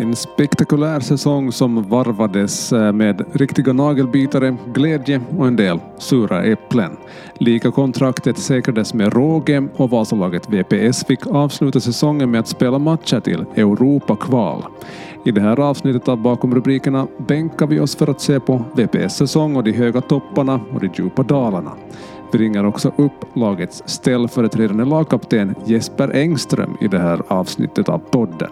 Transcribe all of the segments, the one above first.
En spektakulär säsong som varvades eh, med riktiga nagelbitare, glädje och en del sura äpplen. Lika kontraktet säkrades med råge och Vasalaget VPS fick avsluta säsongen med att spela matcher till Europa-kval. I det här avsnittet av Bakom rubrikerna bänkar vi oss för att se på VPS säsong och de höga topparna och de djupa dalarna. Vi ringar också upp lagets ställföreträdande lagkapten Jesper Engström i det här avsnittet av podden.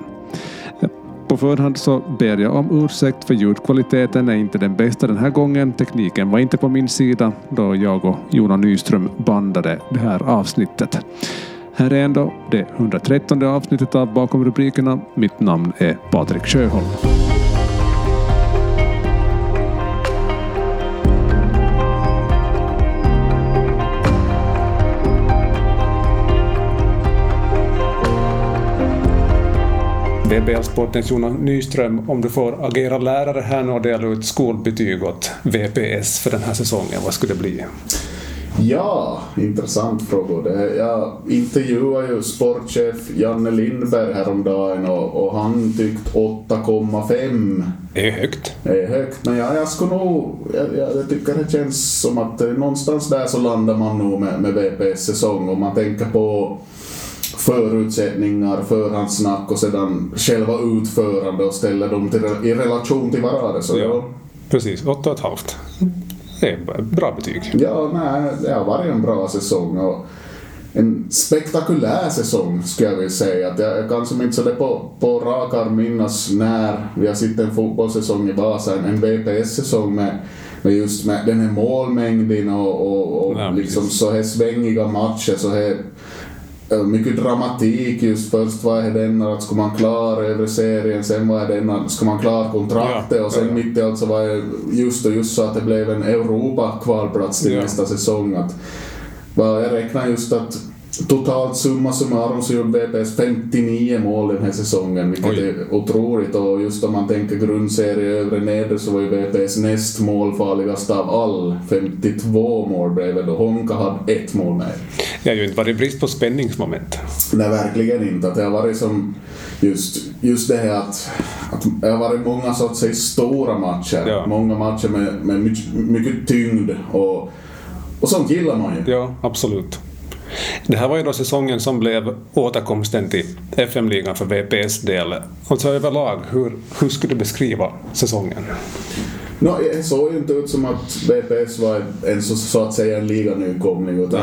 På förhand så ber jag om ursäkt för ljudkvaliteten är inte den bästa den här gången. Tekniken var inte på min sida då jag och Jona Nyström bandade det här avsnittet. Här är ändå det 113 avsnittet av Bakom rubrikerna. Mitt namn är Patrik Sjöholm. VBL-sportens Jonas Nyström, om du får agera lärare här nu och dela ut skolbetyg åt VPS för den här säsongen, vad skulle det bli? Ja, intressant fråga. Jag intervjuade ju sportchef Janne Lindberg häromdagen och, och han tyckte 8,5. Det är högt. Det är högt, men jag, jag skulle nog... Jag, jag, tycker det känns som att någonstans där så landar man nog med, med VPS säsong om man tänker på förutsättningar, förhandssnack och sedan själva utförande och ställer dem till, i relation till varandra. Så ja, precis. Åtta och ett halvt. Det är bra betyg. Ja, nej, det har varit en bra säsong. Och en spektakulär säsong skulle jag vilja säga. Att jag kan som inte så på, på rak arm minnas när vi har sett en fotbollssäsong i Vasa, en, en VPS-säsong med, med just med den här målmängden och, och, och ja, liksom så här svängiga matcher, så här mycket dramatik just först vad är denna att ska man klara över serien, sen vad är denna, ska man klara kontraktet ja, och sen ja. mitt i allt så var det just och just så att det blev en Europa-kvalplats till ja. nästa säsong. Att, jag räknar just att Totalt summa summarum så gjorde VPS 59 mål den här säsongen, vilket Oj. är otroligt. Och just om man tänker grundserie övre nedre så var ju VPS näst målfarligast av all. 52 mål bredvid och Honka hade ett mål mer. Det har ju inte varit brist på spänningsmoment. Nej, verkligen inte. Att det har varit som just, just det här att, att det har varit många så att säga stora matcher. Ja. Många matcher med, med mycket, mycket tyngd och, och sånt gillar man ju. Ja, absolut. Det här var ju då säsongen som blev återkomsten till FM-ligan för VPS del. Alltså överlag, hur, hur skulle du beskriva säsongen? No, det såg ju inte ut som att VPS var en så, så att säga en liga-nykomling utan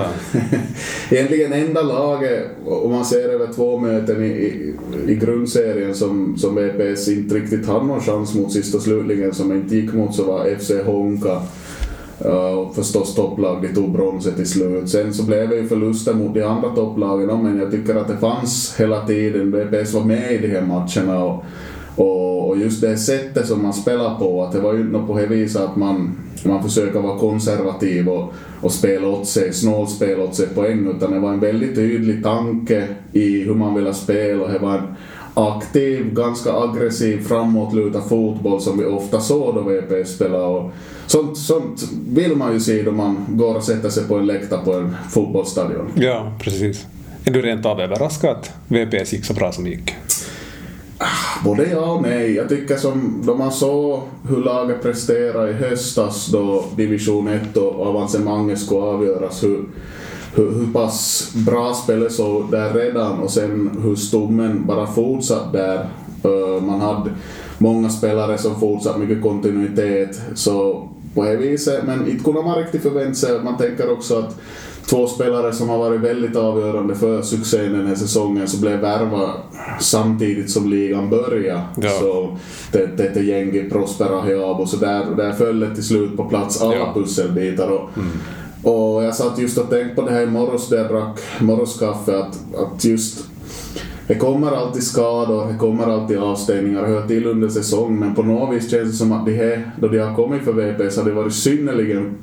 egentligen enda laget, om man ser över två möten i, i, i, grundserien som, som VPS inte riktigt hade någon chans mot sist och slutligen som inte gick mot så var FC Honka Eh, och förstås topplag, de tog bronset till slut. Sen så blev det ju förluster mot de andra topplagen men jag tycker att det fanns hela tiden, BPS var med i de här matcherna och, och, och just det sättet som man spelar på, att det var ju inte på det viset att man, man försöker vara konservativ och, och spela åt sig, snålspela åt sig poäng, utan det var en väldigt tydlig tanke i hur man ville spela och det var en aktiv, ganska aggressiv, framåtlutad fotboll som vi ofta såg då VPS spelade. sånt, sånt vill man ju se då man går och sätter sig på en läktare på en fotbollsstadion. Ja, precis. Är du rent av överraskad att VPS gick så bra som gick? Ah, både ja och nej. Jag tycker som då man såg hur laget presterade i höstas då division 1 och avancemanget skulle avgöras, hur hur, hur pass bra spelet såg där redan och sen hur stommen bara fortsatt där. Uh, man hade många spelare som fortsatt mycket kontinuitet så på det viset, men inte kunde man riktigt förvänta sig. Man tänker också att två spelare som har varit väldigt avgörande för succén den här säsongen så blev värva samtidigt som ligan började. Ja. Så det, det, det gänget Prospera Hiabo, så där, där föll det till slut på plats alla ja. pusselbitar. Och, mm. Och jag satt just och tänkte på det här i morse där jag drack morgonskaffe att, att just det kommer alltid skador, det kommer alltid avstängningar, det hör till under säsong men på något vis känns det som att det här, då de har kommit för VP så har det varit synnerligen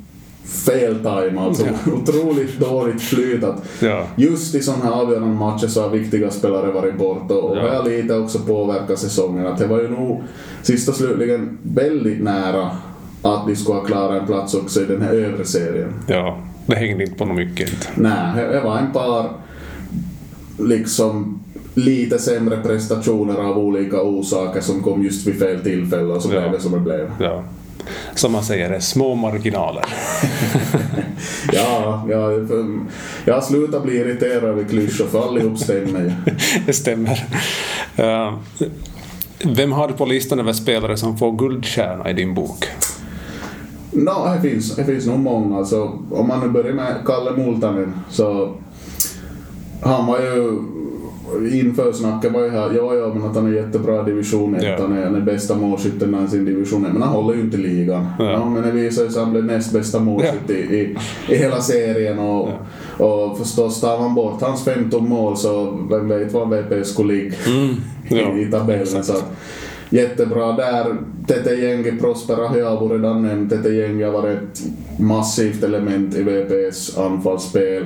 fel time, alltså ja. otroligt dåligt flyt. Ja. Just i sådana här avgörande matcher så har viktiga spelare varit borta och ja. det har lite också påverkat säsongen. Att det var ju nog sist och slutligen väldigt nära att de skulle ha klarat en plats också i den här övre serien. Ja, det hängde inte på något mycket. Nej, det var en par liksom lite sämre prestationer av olika orsaker som kom just vid fel tillfälle och så Ja. blev det som det blev. Ja. Som man säger, det är små marginaler. Ja, ja jag har slutat bli irriterad över klyschor för allihop stämmer ju. det stämmer. Eh, vem har du på listan över spelare som får guldstjärna i din bok? No, det finns, det finns nog många. Alltså, om man nu börjar med Kalle Multanen så han var ju inför snacket var ju här, ja ja men att han är jättebra i division 1, Ja. han är, bästa målskytten i sin division 1, men han håller ju inte ligan. Ja. Ja. men det visar sig att han blev näst bästa målskytt i, i, i hela serien och, och förstås tar man bort hans 15 mål så vem vet var VP skulle ligga Mm. I, i tabellen. Så att, jättebra där. Tete Jengi, Prospera Hyabo redan nämnt. Tete Jengi har varit ett massivt element i VPS anfallsspel.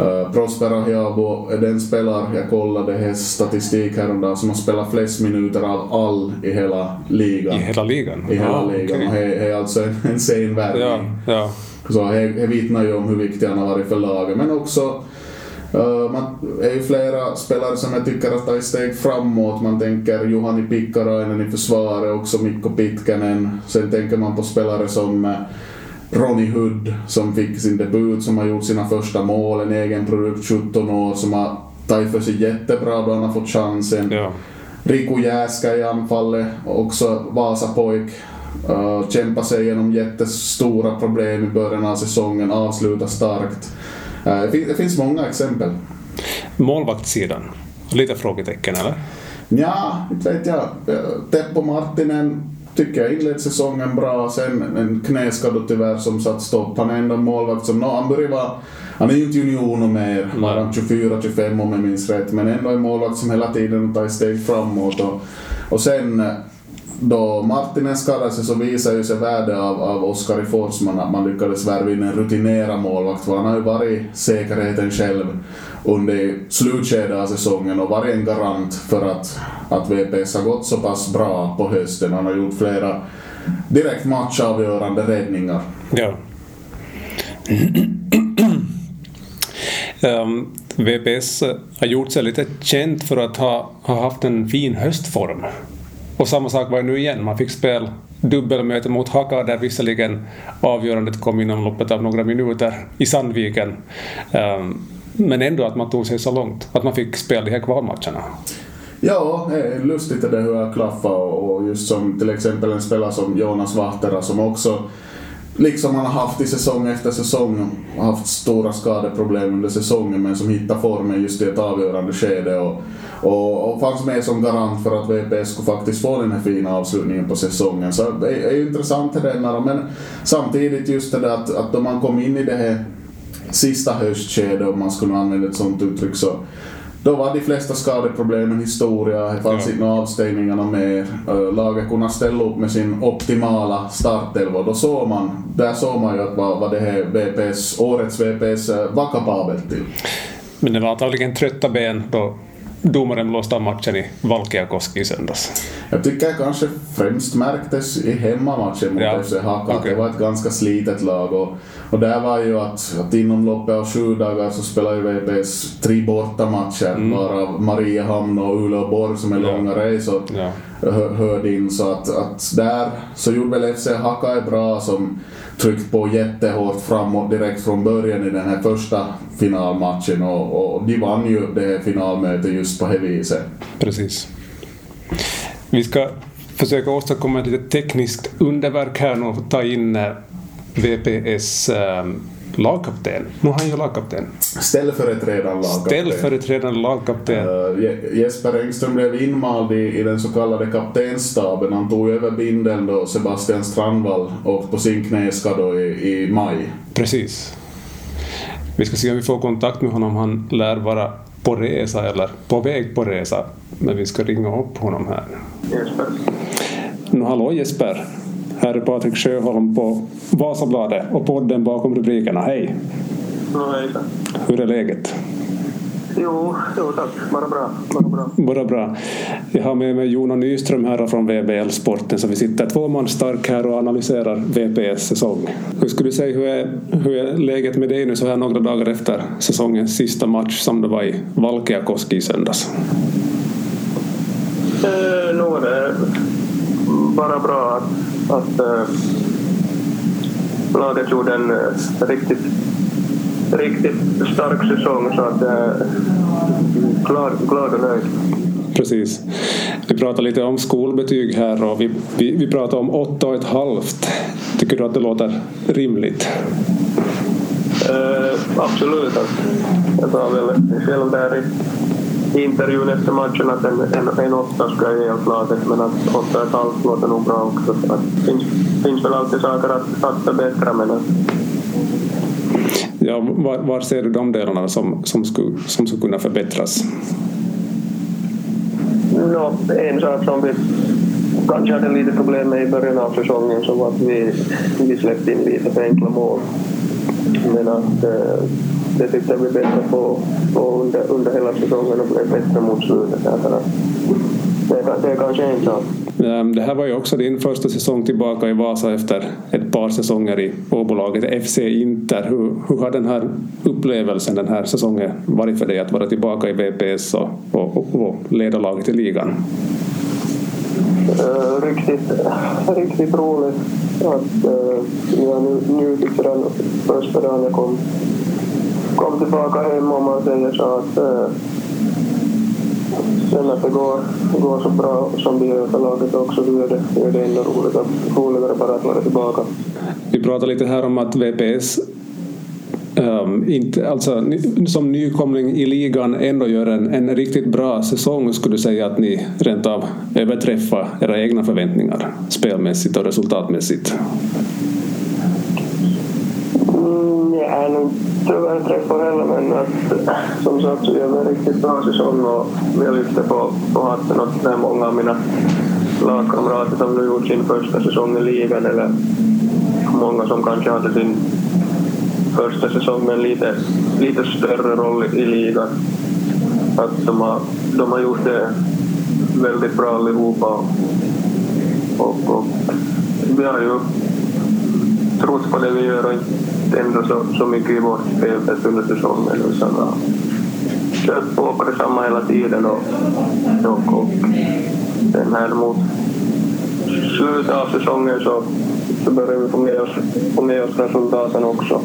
Uh, Prospera Hyabo är den spelare, jag kollade hans statistik häromdagen, som har spelat flest minuter av all i hela ligan. I hela ligan? I hela Ah, ligan. okej. Och det är alltså en, en sen värvning. Ja, ja. Så det, vittnar ju om hur viktig han har varit för laget. Men också, man är ju flera spelare som jag tycker har tagit steg framåt. Man tänker Juhani Pikkarainen i försvaret, också Mikko Pitkänen. Sen tänker man på spelare som uh, Ronny Hood som fick sin debut, som har gjort sina första mål, en egen produkt, 17 år, som har tagit för sig jättebra då han har fått chansen. ja. Riku Jääskä i anfallet, också Vasapojk. Uh, kämpar sig igenom jättestora problem i början av säsongen, avslutar starkt. Uh, det, fin- det finns många exempel. Målvaktssidan? Lite frågetecken, eller? Ja, inte vet jag. Eh, Teppo Martinen tycker jag inledde säsongen bra. Sen en knäskada tyvärr som satt stopp. Han är ändå målvakt som, no, han börjar vara, han är ju inte junior mer, var han 24-25 om jag minns rätt, men ändå en målvakt som hela tiden tar steg framåt. Och, och sen eh, då Martinen skadade sig så visade ju sig värde av, av Oskar i Forsman att man lyckades värva in en rutinerad målvakt för han har ju varit säkerheten själv under slutskedet av säsongen och varit en garant för att, att VPS har gått så pass bra på hösten. Han har gjort flera direkt matchavgörande räddningar. Ja. Ehm, um, VPS har gjort sig lite känt för att ha, ha haft en fin höstform. Och samma sak var det nu igen. Man fick spela dubbelmöte mot Haka där visserligen avgörandet kom inom loppet av några minuter i Sandviken. Ehm, men ändå att man tog sig så långt. Att man fick spela de här kvalmatcherna. Ja, lustigt är det hur det klaffar och just som till exempel en spelare som Jonas Vahtera som också liksom han har haft i säsong efter säsong haft stora skadeproblem under säsongen men som hittar formen just i ett avgörande skede och, och, och fanns med som garant för att VPS skulle faktiskt få den här fina avslutningen på säsongen. Så det är, är ju intressant det där, men samtidigt just det där att, att då man kom in i det här sista höstskedet om man skulle använda ett sånt uttryck så då var de flesta skadeproblemen historia, det fanns inte några avstängningar mer. Laget kunde ställa upp med sin optimala startelva då såg man, där såg man ju att vad, vad det här VPS, årets VPS var kapabelt till. Men det var antagligen trötta ben då domaren blåste av matchen i Valkeakoski i söndags. Jag tycker kanske främst märktes i hemmamatchen mot Ja, FC Haka okej. det var ett ganska slitet lag och, och där var ju att, att inom loppet av sju dagar så spelar ju VPS tre bortamatcher varav Mariehamn och Uleåborg som är Mm. Ja. långa resor Ja. hö- hörde in så att, att där så gjorde väl FC Haka bra som tryckt på jättehårt framåt direkt från början i den här första finalmatchen och, och de vann ju det här finalmötet just på det viset. Precis. Vi ska försöka åstadkomma ett litet tekniskt underverk här nu och ta in eh, VPS eh, lagkapten. Nu har han ju lagkapten. Ställföreträdande lagkapten. Ställföreträdande lagkapten. Uh, Je- Jesper Engström blev invald i, i den så kallade kaptensstaben. Han tog över bindeln då Sebastian Strandvall åkte på sin knäskada då i, i maj. Precis. Vi ska se om vi får kontakt med honom. Han lär vara på resa eller på väg på resa. Men vi ska ringa upp honom här. Jesper. Nu, hallå Jesper. Här är Patrik Sjöholm på Vasabladet och podden bakom rubrikerna. Hej! Hejsan. Hur är läget? Jo, jo tack. Bara bra. Bara bra. Bara bra. Jag har med mig Jona Nyström här från VBL Sporten så vi sitter två man stark här och analyserar VPS säsong. Hur skulle du säga hur är, hur är läget med dig nu så här några dagar efter säsongens sista match som det var i Valkeakoski i söndags? Eh, nu är det bara bra att, eh, laget gjorde en eh, riktigt riktigt stark säsong så att jag är glad, glad och nöjd. Precis. Vi pratar lite om skolbetyg här och vi, vi, vi pratar om åtta och ett halvt. Tycker du att det låter rimligt? Uh, absolut. Jag sa väl själv där i intervjun efter matchen att en, en, en åtta ska jag ge åt laget men att åtta och ett halvt låter nog bra också. Det finns, finns väl alltid saker att, att förbättra men att Ja, var, var, ser du de delarna som, som, skulle, som skulle kunna förbättras? No, en sak som vi kanske hade lite problem med i början av säsongen så var att vi, vi släppte in lite för enkla mål. Men att eh, det tyckte jag vi bättre på, på under, under hela säsongen och blev bättre mot slutet. Det, det är kanske en sak. Det här var ju också din första säsong tillbaka i Vasa efter ett par säsonger i Åbolaget FC Inter. Hur, hur har den här upplevelsen den här säsongen varit för dig att vara tillbaka i VPS och, och, och leda laget i ligan? Uh, riktigt, riktigt roligt att uh, jag njutit sedan första dagen jag kom, kom tillbaka hem om man säger så. att eh, sen att det går, går så bra som det gör för laget också så gör det, gör det ännu roligare, roligare bara att vara tillbaka. Vi pratade lite här om att VPS Um, ehm, inte, alltså, som nykomling i ligan ändå gör en, en riktigt bra säsong skulle du säga att ni rent av överträffar era egna förväntningar spelmässigt och resultatmässigt? Jag nog tyvärr träffar heller men att, som sagt så gör vi en riktigt bra säsong och vi lyfter på, på hatten åt många av mina lagkamrater som nu gjort sin första säsong i ligan eller många som kanske hade sin första säsong med en lite, lite större roll i ligan. Att de har, de har gjort det väldigt bra allihopa. Och, och vi har ju trott på det vi gör och inte ändå så, så mycket i vårt spelsätt under säsongen. Utan har kört på på detsamma hela tiden. Och, och, och den här mot slutet av säsongen så, så börjar vi få med oss, få med oss resultaten också.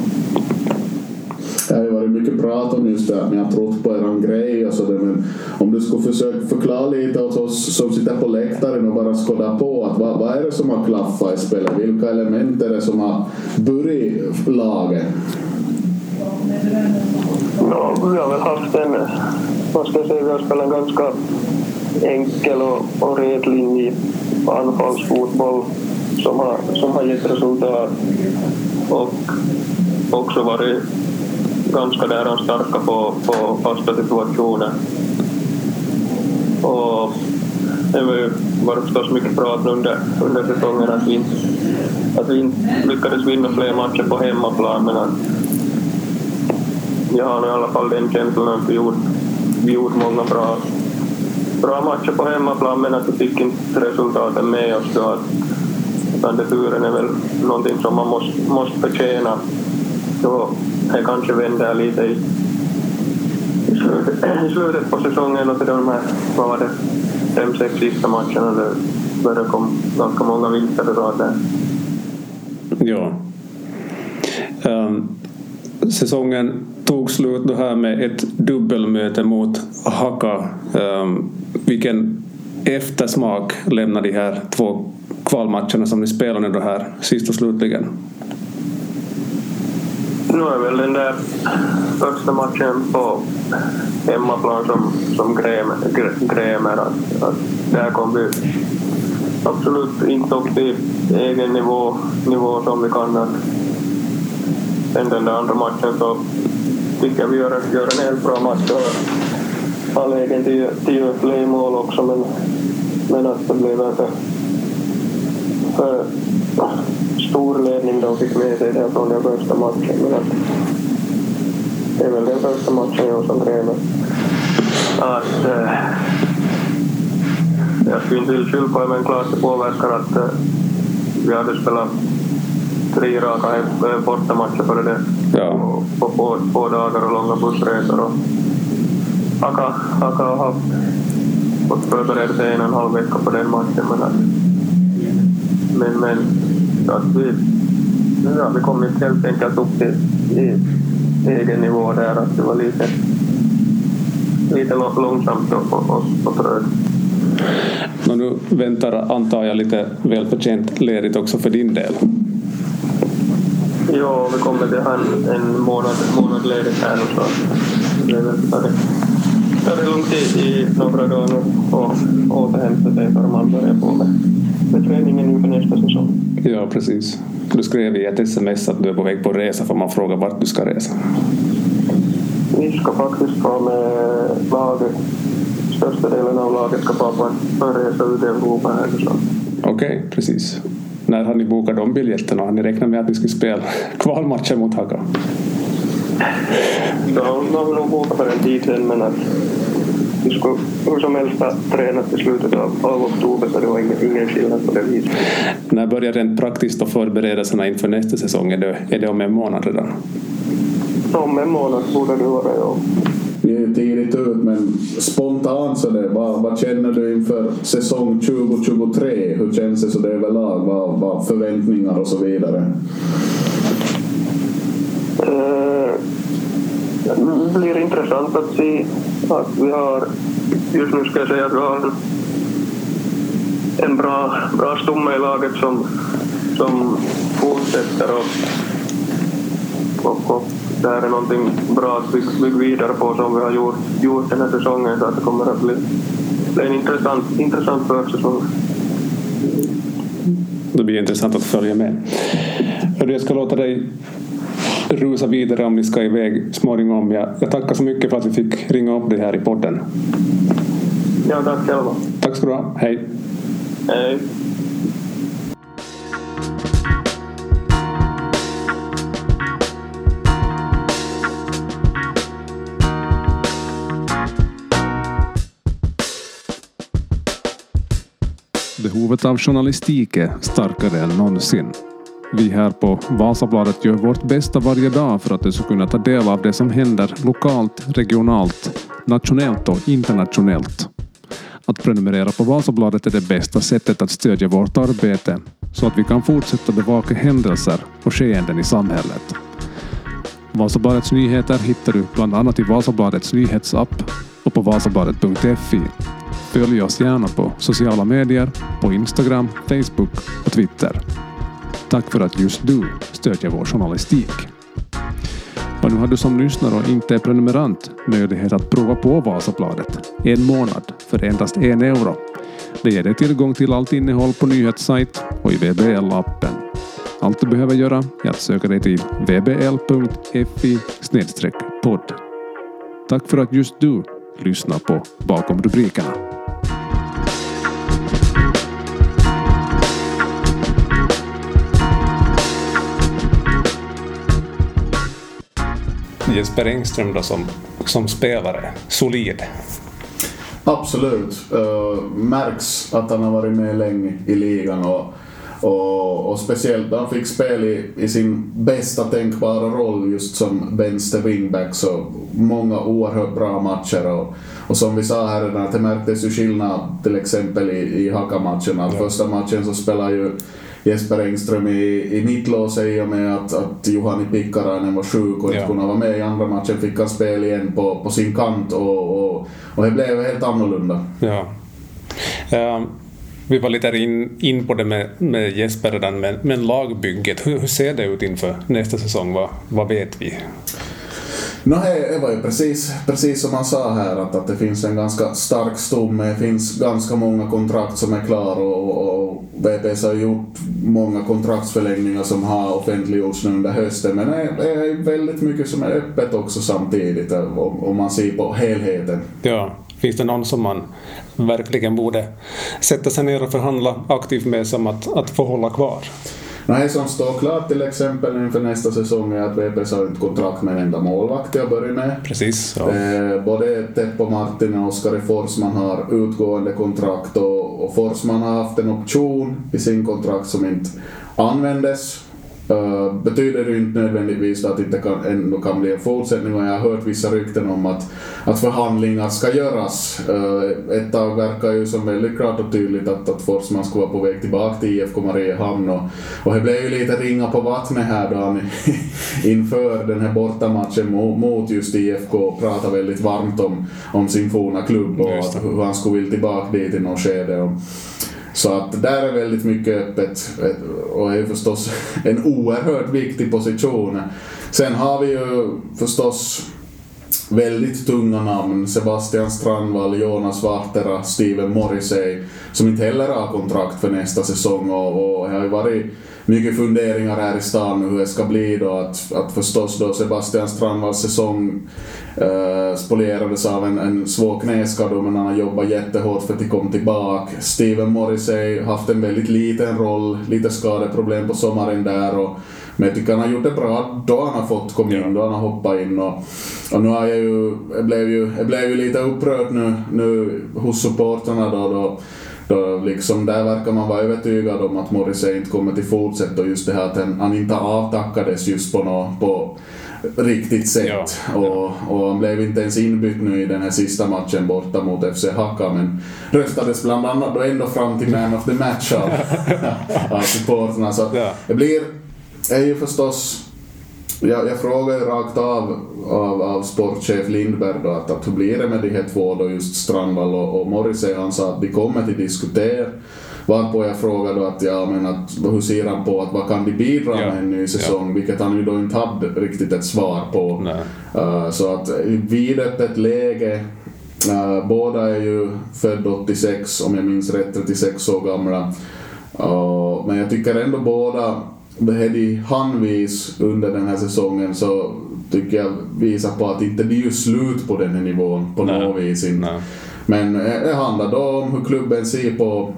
Det har ju varit mycket prat om just det att ni har trott på eran grej och sådär men om du skulle försöka förklara lite åt oss som sitter på läktaren och bara skådar på att vad, vad är det som har klaffat i spelet? Vilka element är det som har burit laget? No, vi har väl haft en, vad ska jag säga, vi har spelat en ganska enkel och, och red linje anfallsfotboll som har, som har gett resultat och också varit ganska där starka på, på fasta situationer. Och det var ju varit förstås mycket prat under, under säsongen att vi, inte, att vi inte lyckades vinna fler matcher på hemmaplan men att jag har i alla fall den känslan att vi gjort, vi gjort många bra, bra matcher på hemmaplan men att vi fick inte resultaten med oss då. Att, utan det turen är väl någonting som man måste, måste förtjäna. Så det kanske vänder lite i, i, slutet, på säsongen och till de här, vad var det, fem, sex sista matcherna där började komma ganska många vinster i rad där. Ja. Um, säsongen tog slut då här med ett dubbelmöte mot Haka. Um, vilken eftersmak lämnar de här två kvalmatcherna som ni spelade då här sist och slutligen? Nu är väl den där första matchen på hemmaplan som, som grämer, grämer att, att där kom vi absolut inte upp till egen nivå, nivå som vi kan. Att sen den där andra matchen så tycker jag vi gör, gör en helt bra match och har egen till, till fler mål också men, men att det blev för, för stor ledning de fick med sig där från den första matchen. Men att det är väl den första matchen jag som tränare. att eh, jag skulle inte vilja skylla på men klart det påverkar att eh, vi hade spelat tre raka bortamatcher före det. Ja. På två, två dagar och långa bussresor. Och Aka, Aka har haft, fått förbereda sig en och en halv vecka på den matchen. Men, men, men så att vi, ja, vi kom inte helt enkelt upp till i, egen nivå där. Att det var lite, lite långsamt och, och, och trögt. Och nu väntar, antar jag, lite välförtjänt ledigt också för din del. Ja, vi kommer ha en, en månad, månad ledigt här nu så det är väl ta det, lugnt i, i några dagar nu och återhämta sig för man börjar på med, med träningen inför nästa säsong. Ja, precis. Du skrev i ett sms att du är på väg på resa för man frågar vart du ska resa. Vi ska faktiskt vara med laget, största delen av laget ska vara på en, resa ut i Europa här nu så. Okej, okay, precis. När har ni bokat de biljetterna? Har ni räknat med att ni skulle spela kvalmatchen mot Haka? De, de har nog bokat för en tid sedan men att vi skulle hur som helst ha tränat i slutet av, av oktober så det var ingen, ingen skillnad på det viset. När börjar rent praktiskt att förberedelserna inför nästa säsong? Är det, är det om en månad redan? Om en månad borde det vara, ja. Det är tidigt ut, men spontant så det, vad, vad känner du inför säsong 2023? Hur känns det så det överlag? Vad, vad förväntningar och så vidare? Eh, det blir intressant att se att vi har, just nu ska jag säga att vi har en bra, bra stomme i laget som, som fortsätter och, och, och det här är någonting bra att bygga, bygga vidare på som vi har gjort, gjort den här säsongen så att det kommer att bli, bli en intressant, intressant försäsong. Det blir intressant att följa med. Jag ska låta dig rusa vidare om ni ska iväg småningom. Jag, jag tackar så mycket för att vi fick ringa upp dig här i podden. Ja, tack själva. Tack ska du ha. Hej. Hej. Behovet av journalistik är starkare än någonsin. Vi här på Vasabladet gör vårt bästa varje dag för att du ska kunna ta del av det som händer lokalt, regionalt, nationellt och internationellt. Att prenumerera på Vasabladet är det bästa sättet att stödja vårt arbete så att vi kan fortsätta bevaka händelser och skeenden i samhället. Vasabladets nyheter hittar du bland annat i Vasabladets nyhetsapp och på vasabladet.fi. Följ oss gärna på sociala medier, på Instagram, Facebook och Twitter. Tack för att just du stödjer vår journalistik. Och nu har du som lyssnare och inte är prenumerant möjlighet att prova på Vasabladet en månad för endast en euro. Det ger dig tillgång till allt innehåll på nyhetssajt och i VBL-appen. Allt du behöver göra är att söka dig till vbl.fi podd. Tack för att just du lyssnar på Bakom rubrikerna. Jesper Engström då som, som spelare, solid? Absolut. Uh, märks att han har varit med länge i ligan och, och, och speciellt när han fick spel i, i, sin bästa tänkbara roll just som vänster wingback så många oerhört bra matcher och, och som vi sa här redan, det märktes ju skillnad till exempel i, i Haka-matchen. Ja. Första matchen så spelade ju Jesper Engström i, i mittlåset i och med att, att Juhani Pikkarainen var sjuk och inte ja. kunde vara med i andra matchen fick han spel igen på, på sin kant och, och, och det blev helt annorlunda. Ja. Uh, vi var lite in, in på det med, med Jesper redan, men, men lagbygget, hur, hur ser det ut inför nästa säsong? Vad, vad vet vi? No, det var ju precis, precis som man sa här att, att det finns en ganska stark stomme, det finns ganska många kontrakt som är klara och, och VPS har gjort många kontraktsförlängningar som har offentliggjorts nu under hösten men det är väldigt mycket som är öppet också samtidigt om man ser på helheten. Ja. Finns det någon som man verkligen borde sätta sig ner och förhandla aktivt med som att, att få hålla kvar? Det som står klart till exempel inför nästa säsong är att VPS har inte kontrakt med en enda målvakt till att börja med. Precis. Ja. Eh, både Teppo Martin och Oskari Forsman har utgående kontrakt och, och Forsman har haft en option i sin kontrakt som inte användes. Uh, betyder det inte nödvändigtvis att det inte kan, ändå kan bli en fortsättning och jag har hört vissa rykten om att, att förhandlingar ska göras. Uh, ett tag verkar ju som väldigt klart och tydligt att, att Forsman skulle vara på väg tillbaka till IFK Mariehamn och, och det blev ju lite ringa på vattnet här då inför den här bortamatchen mot just IFK pratade väldigt varmt om, om sin forna klubb och att, hur han skulle vilja tillbaka dit i något skede. Och, så att där är väldigt mycket öppet eh, och är förstås en oerhört viktig position. Sen har vi ju förstås väldigt tunga namn. Sebastian Strandvall, Jonas Vahtera, Steven Morrissey som inte heller har kontrakt för nästa säsong och, och har ju varit mycket funderingar här i stan hur det ska bli då. Att, att förstås då Sebastian Strandvalls säsong uh, spolierades av en, en svår knäskada men han har jobbat jättehårt för att komma tillbaka. Steven Morrissey har haft en väldigt liten roll, lite skadeproblem på sommaren där och men jag tycker han har gjort det bra då han har fått komma in, då han har hoppat in och, och nu har jag ju, jag blev ju, jag blev ju lite upprörd nu, nu hos supporterna då, då då liksom, där verkar man vara övertygad om att Morrissey inte kommer till fortsätta och just det här att han inte avtackades just på något på riktigt sätt. Ja. Och, och han blev inte ens inbytt nu i den här sista matchen borta mot FC Haka men röstades bland annat då ändå fram till Man of the Match av, av supporterna. Så det blir, är ju förstås jag, jag frågade rakt av, av, av sportchef Lindberg då att, att hur blir det med de här två då just Strandvall och, och Morrissey? Han sa att de kommer till diskutera. Varpå jag frågade då att, ja, men att hur ser han på att vad kan de bidra ja. med en ny säsong? Ja. Vilket han ju då inte hade riktigt ett svar på. Uh, så att vid öppet läge Uh, båda är ju födda 86, om jag minns rätt, 36 år gamla. Uh, men jag tycker ändå båda Hedi handvis under den här säsongen så tycker jag visar på att inte de är slut på den här nivån på något vis. Men det handlar då om hur klubben ser på,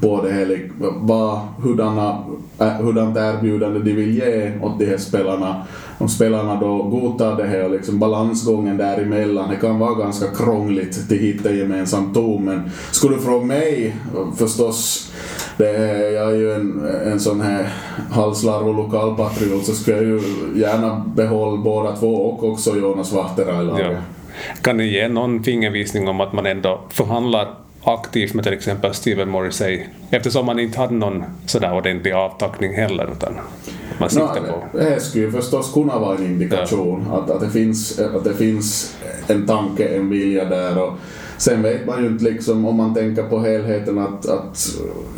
på det här, vad, hurdana, äh, hurdant erbjudande de vill ge åt de här spelarna. Om spelarna då godtar det här och liksom balansgången däremellan, det kan vara ganska krångligt att hitta gemensam ton men skulle du fråga mig förstås det är, jag är ju en, en sån här halslarv och lokalpatriot så skulle jag ju gärna behålla båda två och också Jonas Vahtera i laget. Ja. Kan ni ge någon fingervisning om att man ändå förhandlar aktivt med till exempel Steven Morrissey eftersom man inte hade någon sådär ordentlig avtackning heller utan man siktar no, på... Det skulle ju förstås kunna vara en indikation ja. att, att, det finns, att det finns en tanke, en vilja där och Sen vet man ju inte liksom, om man tänker på helheten att, att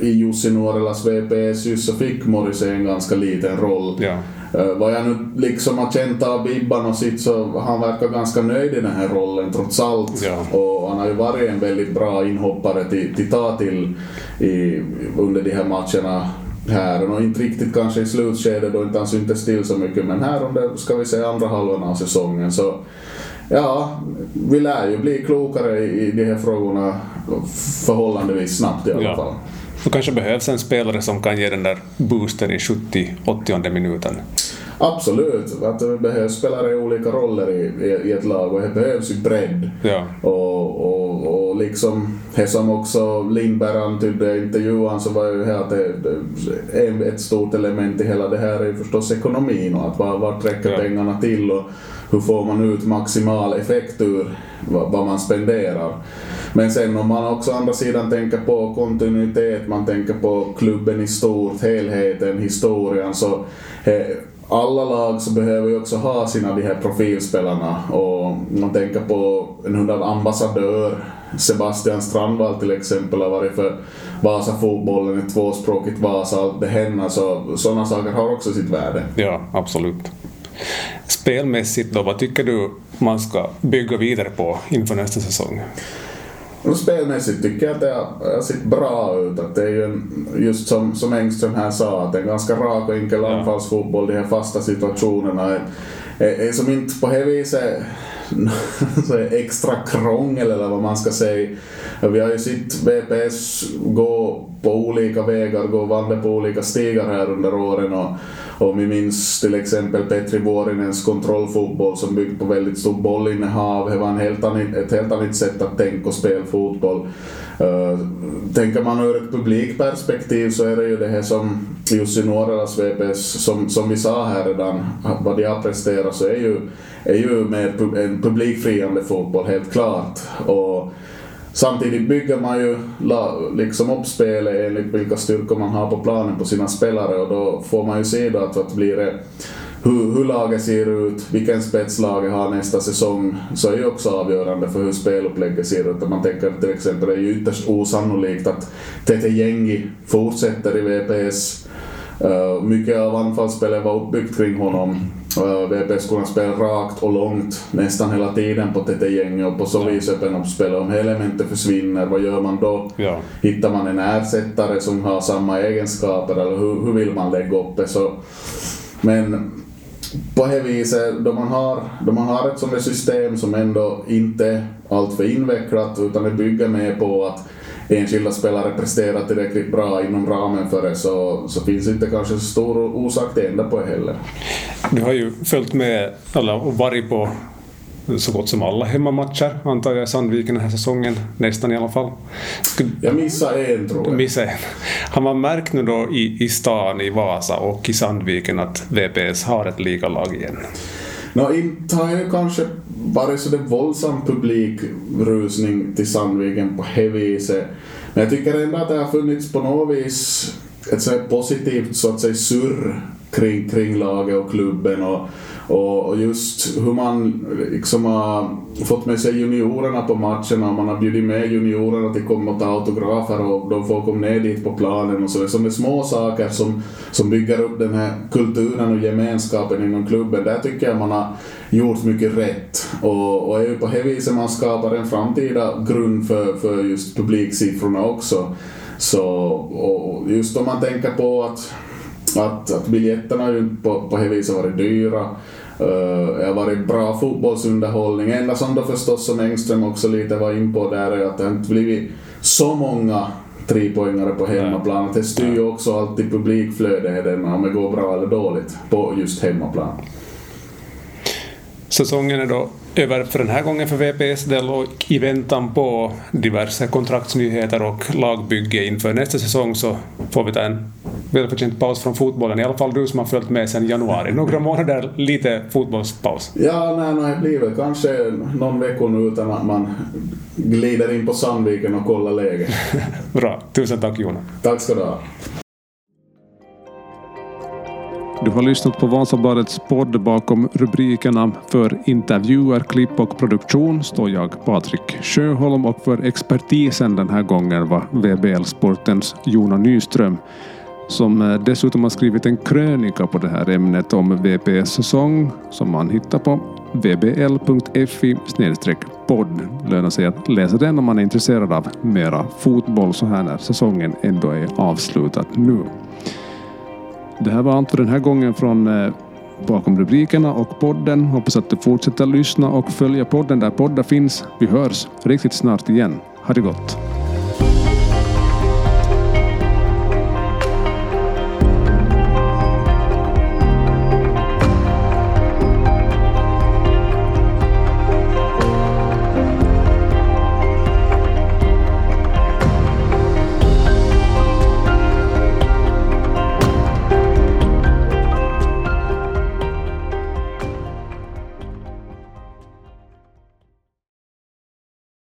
i Jussi Nuorelas VPS så fick Morrissey en ganska liten roll. Ja. Uh, vad jag nu liksom har känt av Bibban och sitt så han verkar ganska nöjd i den här rollen trots allt. Ja. Och han har ju varit en väldigt bra inhoppare till, till till i, under de här matcherna här och inte riktigt kanske i slutskedet då inte han syntes till så mycket men här under, ska vi säga andra halvan av säsongen så Ja, vi lär ju bli klokare i de här frågorna förhållandevis snabbt i alla ja. fall. Det kanske behövs en spelare som kan ge den där boosten i 70-80 minuten. Absolut, att det behövs spelare i olika roller i, i, i ett lag och det behövs ju bredd. Ja. Och, och, och liksom, det som också Lindberg antydde i intervjun så var ju här att det, det, ett stort element i hela det här är ju förstås ekonomin och att var, vart räcker ja. pengarna till och hur får man ut maximal effekt ur vad man spenderar. Men sen om man också andra sidan tänker på kontinuitet, man tänker på klubben i stort, helheten, historien, så eh, alla lag så behöver ju också ha sina de här profilspelarna och man tänker på en ambassadör Sebastian Strandvall till exempel har varit för Vasa fotbollen, ett tvåspråkigt Vasa, allt det händer så sådana saker har också sitt värde. Ja, absolut. Spelmässigt då, vad tycker du man ska bygga vidare på inför nästa säsong? Spelmässigt tycker jag att det har sett bra ut. Att det är ju en, just som, som Engström här sa, att en ganska rak och enkel ja. anfallsfotboll, de här fasta situationerna. Är, är, är som inte på det viset extra krångel eller vad man ska säga. Vi har ju sett VPS gå på olika vägar, gå vandra på olika stigar här under åren och, och vi minns till exempel Petri Vuorinens kontrollfotboll som byggde på väldigt stort bollinnehav. Det var en helt annat, ett helt annat sätt att tänka och spela fotboll. Eh, tänker man ur ett publikperspektiv så är det ju det här som Jussi Nuorelas VPS, som, som vi sa här redan, vad de har presterat så är ju, är ju mer en publikfriande fotboll helt klart. Och Samtidigt bygger man ju liksom upp spelet enligt vilka styrkor man har på planen på sina spelare och då får man ju se då att, att blir det hur, hur laget ser ut, vilken spets laget har nästa säsong, så är ju också avgörande för hur spelupplägget ser ut. Man tänker till exempel, det är ju ytterst osannolikt att Tete Jengi fortsätter i VPS. Uh, mycket av anfallsspelet var uppbyggt kring honom. Uh, VPS kunde spela rakt och långt nästan hela tiden på Tete Jengi och på så vis öppna upp spelet. Om elementet försvinner, vad gör man då? Ja. Hittar man en ersättare som har samma egenskaper eller hur, hur vill man lägga upp det? Så, men på det viset, då man har, då man har ett sånt system som ändå inte är alltför invecklat utan det bygger mer på att enskilda spelare presterar tillräckligt bra inom ramen för det så, så finns det inte kanske så stor orsak till ändra på det heller. Du har ju följt med, eller varit på så gott som alla hemmamatcher antar jag i Sandviken den här säsongen, nästan i alla fall. Jag missade en tror jag. Missade en. Har man märkt nu då i, i stan, i Vasa och i Sandviken att VPS har ett ligalag igen? No, inte har ju kanske varit så det våldsam publikrusning till Sandviken på det viset. Men jag tycker ändå att det har funnits på något vis ett så positivt så att säga surr kring, kring laget och klubben och och just hur man liksom har fått med sig juniorerna på matcherna, man har bjudit med juniorerna till att komma och ta autografer och de får komma ner dit på planen och så. Det är små saker som, som bygger upp den här kulturen och gemenskapen inom klubben. Där tycker jag man har gjort mycket rätt. Och, och är ju på det viset man skapar en framtida grund för, för just publiksiffrorna också. Så, och just om man tänker på att att, att biljetterna ju på, på det viset varit dyra. Uh, det har varit bra fotbollsunderhållning. Enda som då förstås som Engström också lite var in på där är att det inte blivit så många trepoängare på hemmaplan. Det styr ju också alltid publikflödet om det går bra eller dåligt på just hemmaplan. Säsongen är då över för den här gången för VPS del och i väntan på diverse kontraktsnyheter och lagbygge inför nästa säsong så får vi ta en välförtjänt paus från fotbollen. I alla fall du som har följt med sedan januari. Några månader, lite fotbollspaus. Ja, nej, nej, väl kanske någon vecka nu utan att man glider in på Sandviken och kollar läget. Bra. Tusen tack Jonas. Tack ska du ha. Du har lyssnat på Vasabladets podd. Bakom rubrikerna för intervjuer, klipp och produktion står jag, Patrik Sjöholm, och för expertisen den här gången var VBL Sportens Jona Nyström som eh, dessutom har skrivit en krönika på det här ämnet om VPS säsong som man hittar på vbl.fi podd. Lönar sig att läsa den om man är intresserad av mera fotboll så här när säsongen ändå är avslutad nu. Det här var allt för den här gången från eh, bakom rubrikerna och podden. Hoppas att du fortsätter lyssna och följa podden där poddar finns. Vi hörs riktigt snart igen. Ha det gott!